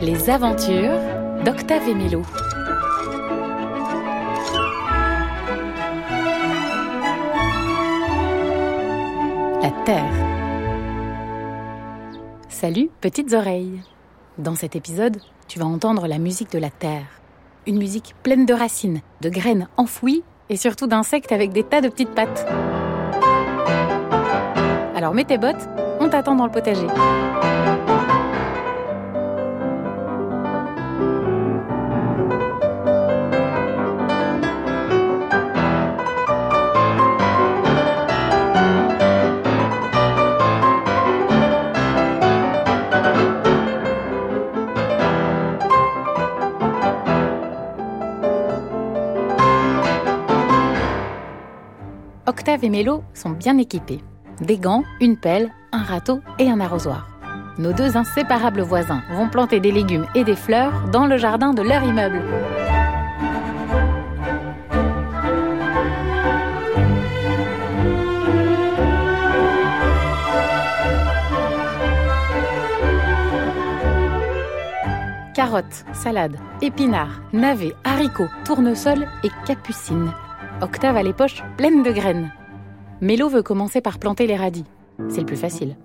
Les aventures d'Octave et. La Terre. Salut, petites oreilles. Dans cet épisode, tu vas entendre la musique de la Terre. Une musique pleine de racines, de graines enfouies et surtout d'insectes avec des tas de petites pattes. Alors mets tes bottes, on t'attend dans le potager. Octave et Mélo sont bien équipés. Des gants, une pelle, un râteau et un arrosoir. Nos deux inséparables voisins vont planter des légumes et des fleurs dans le jardin de leur immeuble. Carottes, salades, épinards, navets, haricots, tournesols et capucines. Octave a les poches pleines de graines. Mélo veut commencer par planter les radis. C'est le plus facile.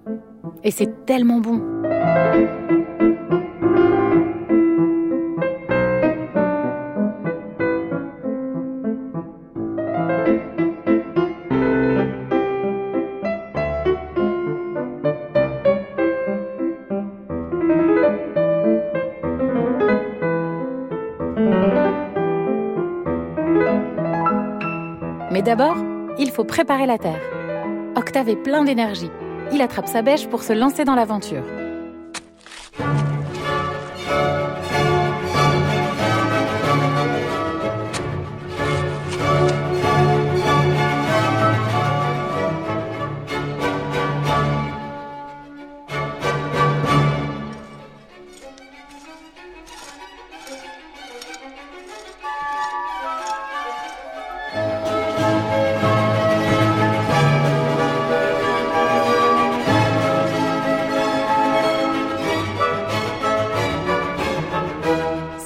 Et c'est tellement bon. Mais d'abord, il faut préparer la terre. Octave est plein d'énergie. Il attrape sa bêche pour se lancer dans l'aventure.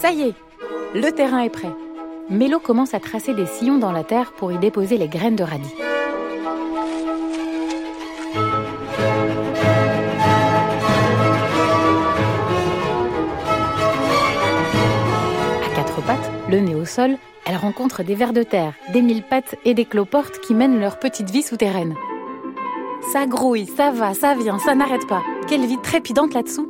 Ça y est, le terrain est prêt. Mélo commence à tracer des sillons dans la terre pour y déposer les graines de radis. À quatre pattes, le nez au sol, elle rencontre des vers de terre, des mille pattes et des cloportes qui mènent leur petite vie souterraine. Ça grouille, ça va, ça vient, ça n'arrête pas. Quelle vie trépidante là-dessous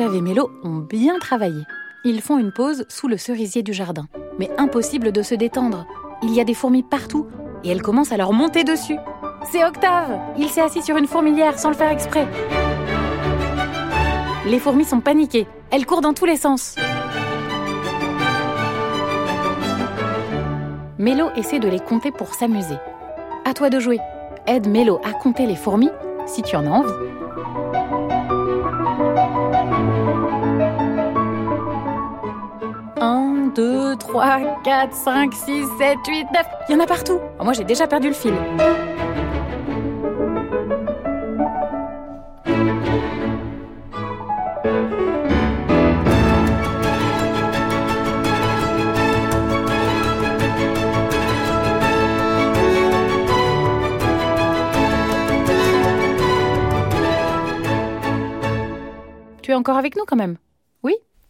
Octave et Mélo ont bien travaillé. Ils font une pause sous le cerisier du jardin. Mais impossible de se détendre. Il y a des fourmis partout et elles commencent à leur monter dessus. C'est Octave Il s'est assis sur une fourmilière sans le faire exprès. Les fourmis sont paniquées. Elles courent dans tous les sens. Mélo essaie de les compter pour s'amuser. À toi de jouer. Aide Mélo à compter les fourmis si tu en as envie. 2, 3, 4, 5, 6, 7, 8, 9. Il y en a partout. Oh, moi, j'ai déjà perdu le fil. Tu es encore avec nous quand même?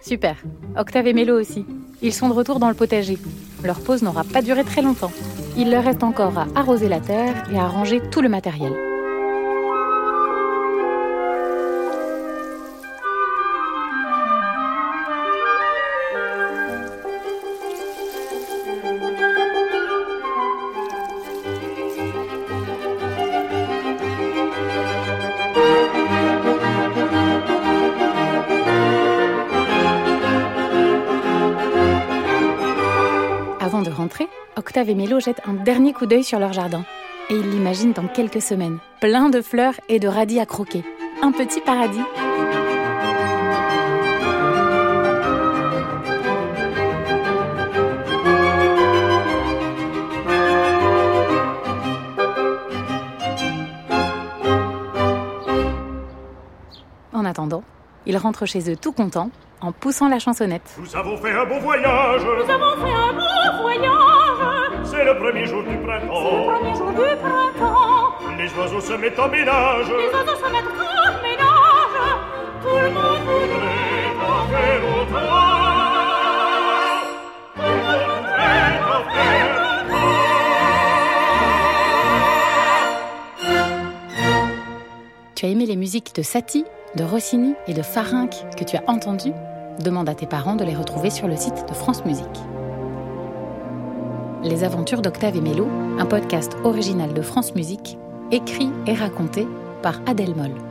Super. Octave et Mélo aussi. Ils sont de retour dans le potager. Leur pause n'aura pas duré très longtemps. Il leur reste encore à arroser la terre et à ranger tout le matériel. Et Mélo jettent un dernier coup d'œil sur leur jardin. Et ils l'imaginent dans quelques semaines, plein de fleurs et de radis à croquer. Un petit paradis. Ils rentrent chez eux tout contents en poussant la chansonnette. Nous avons fait un beau voyage. Nous avons fait un beau voyage. C'est le premier jour du C'est le printemps. premier jour du printemps. Les oiseaux se mettent en ménage. Les oiseaux se mettent en ménage. Tout le monde voudrait en faire autant. Tout le monde voudrait en faire Tu as aimé les musiques de Satie, de Rossini et de Farinck que tu as entendues Demande à tes parents de les retrouver sur le site de France Musique. Les aventures d'Octave et Mélo, un podcast original de France Musique, écrit et raconté par Adèle Moll.